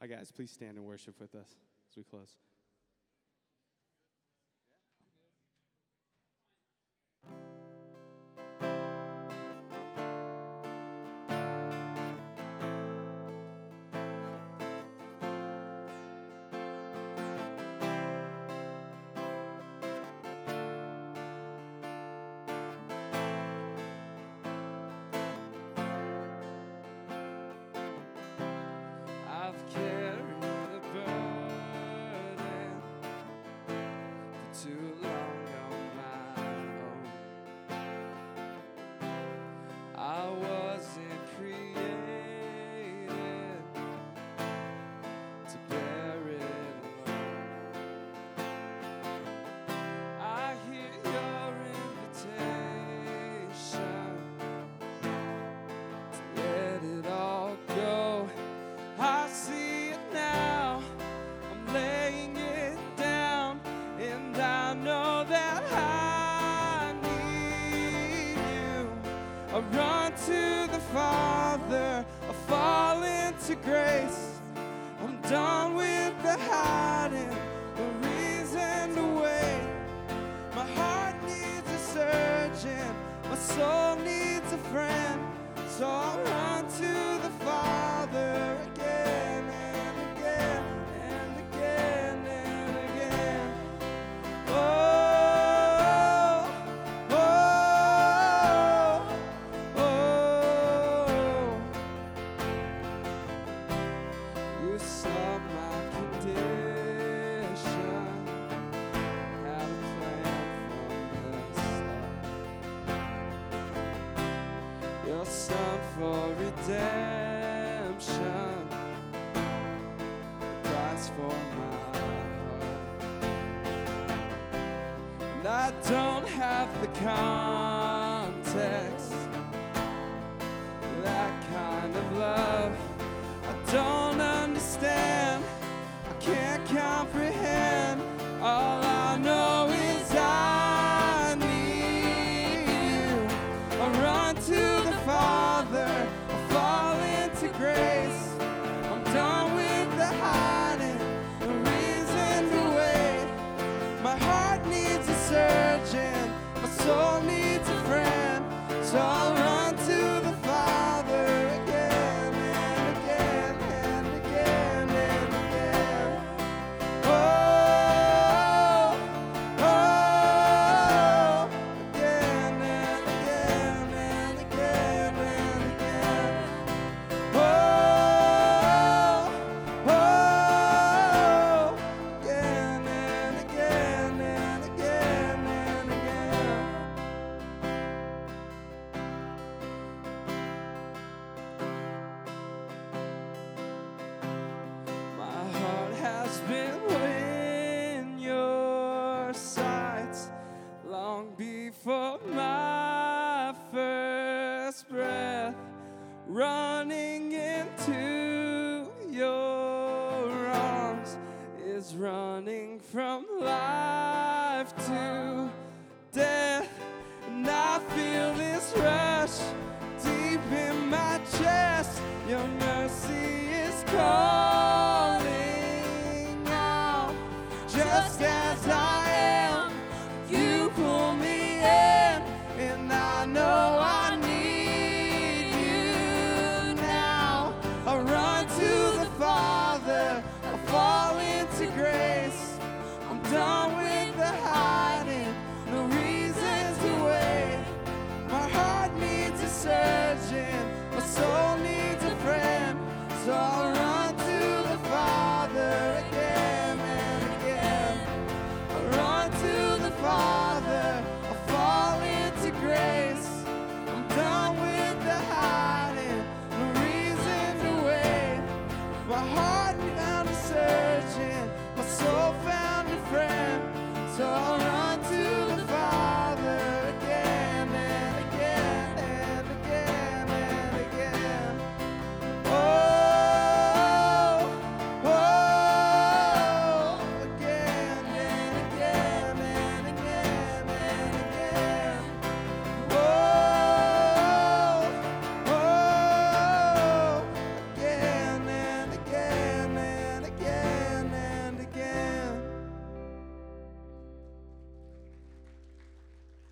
Hi, guys. Please stand and worship with us as we close. Father, I fall into grace. I'm done with the hiding, the reason to wait. My heart needs a surgeon, my soul needs a friend. So I run to the Father Son for redemption, Christ for my heart. And I don't have the context. long before my first breath, running into your arms is running from life to death. And I feel this rush deep in my chest. Your mercy is calling. down with